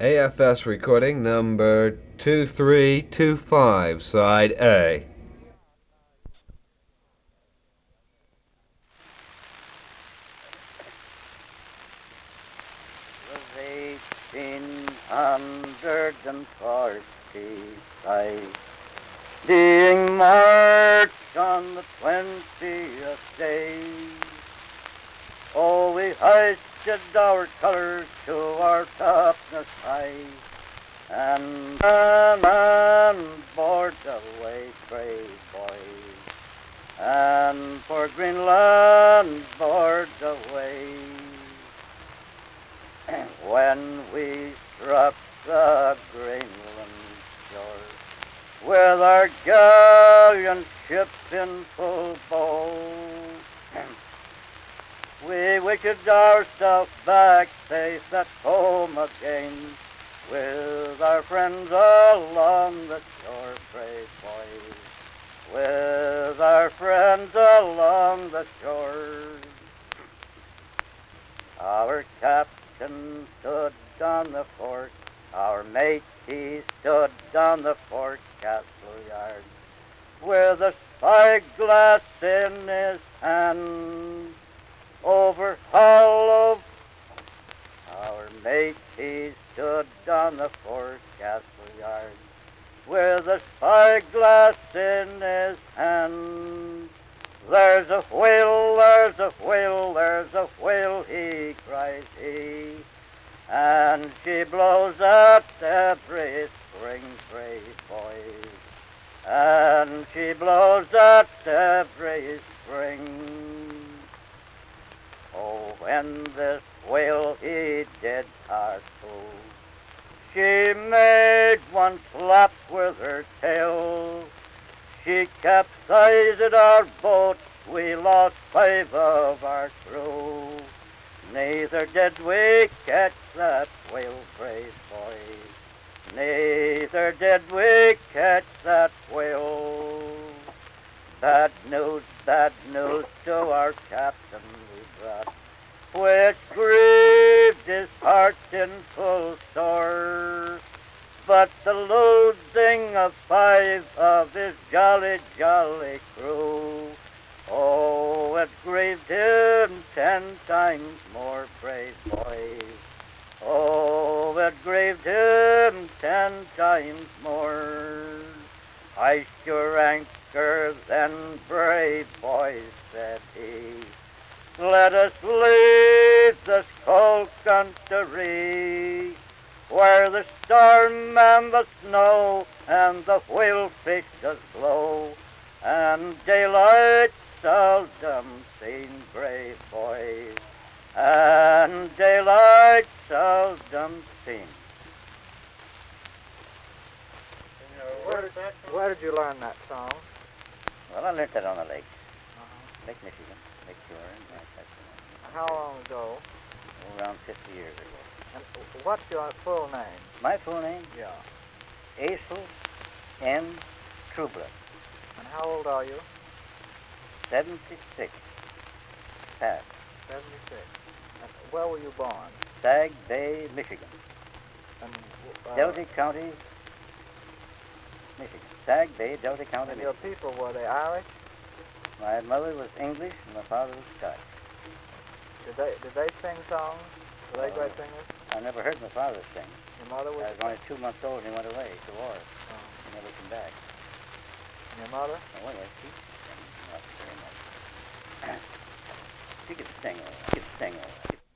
AFS recording number 2325, side A. was hundred and forty-five, being marked on the twentieth day. Oh, we hoisted our colours to our topmast high, and man on board away, brave boys, and for Greenland board away when we struck the Greenland shore with our gallant ship in full bow. we wished ourselves back safe at home again with our friends along the shore, brave boys. With our friends along the shore. Our captain stood on the fort, our mate he stood on the forecastle yard, with a spyglass in his hand, over hollow. Our mate he stood on the forecastle yard, with a spyglass in his hand. There's a whale, there's a whale, there's a whale, he cries he. And she blows up every spring, brave boys. And she blows up every When this whale he did our toll, she made one slap with her tail. She capsized our boat, we lost five of our crew. Neither did we catch that whale, brave boys. Neither did we catch that whale. Bad news, bad news to our captain which grieved his heart in full store but the losing of five of his jolly, jolly crew. Oh, it grieved him ten times more, brave boys. Oh, it grieved him ten times more. Ice your anchor then, brave boys, said he. Let us leave this cold country where the storm and the snow and the whale fish does blow, and daylight seldom seen, brave boys, and daylight seldom seen. Where did, where did you learn that song? Well, I learned that on the lakes, Uh-huh. Lake Michigan, Lake Huron, right, that's the How long ago? around 50 years ago. And what's your full name? My full name, Yeah. Aisel N. Trueblood, And how old are you? 76, passed, 76. And where were you born? Sac Bay, Michigan. And uh, Delta County, Michigan. Sac Bay, Delta County, and your Michigan. people, were they Irish? My mother was English and my father was Scotch. Did they did they sing songs? Were they Uh, great singers? I never heard my father sing. Your mother I was? was only two months old and he went away to war. Oh. He never came back. And your mother? Oh, yes, she could sing. Not very much. she could sing. She could sing all right.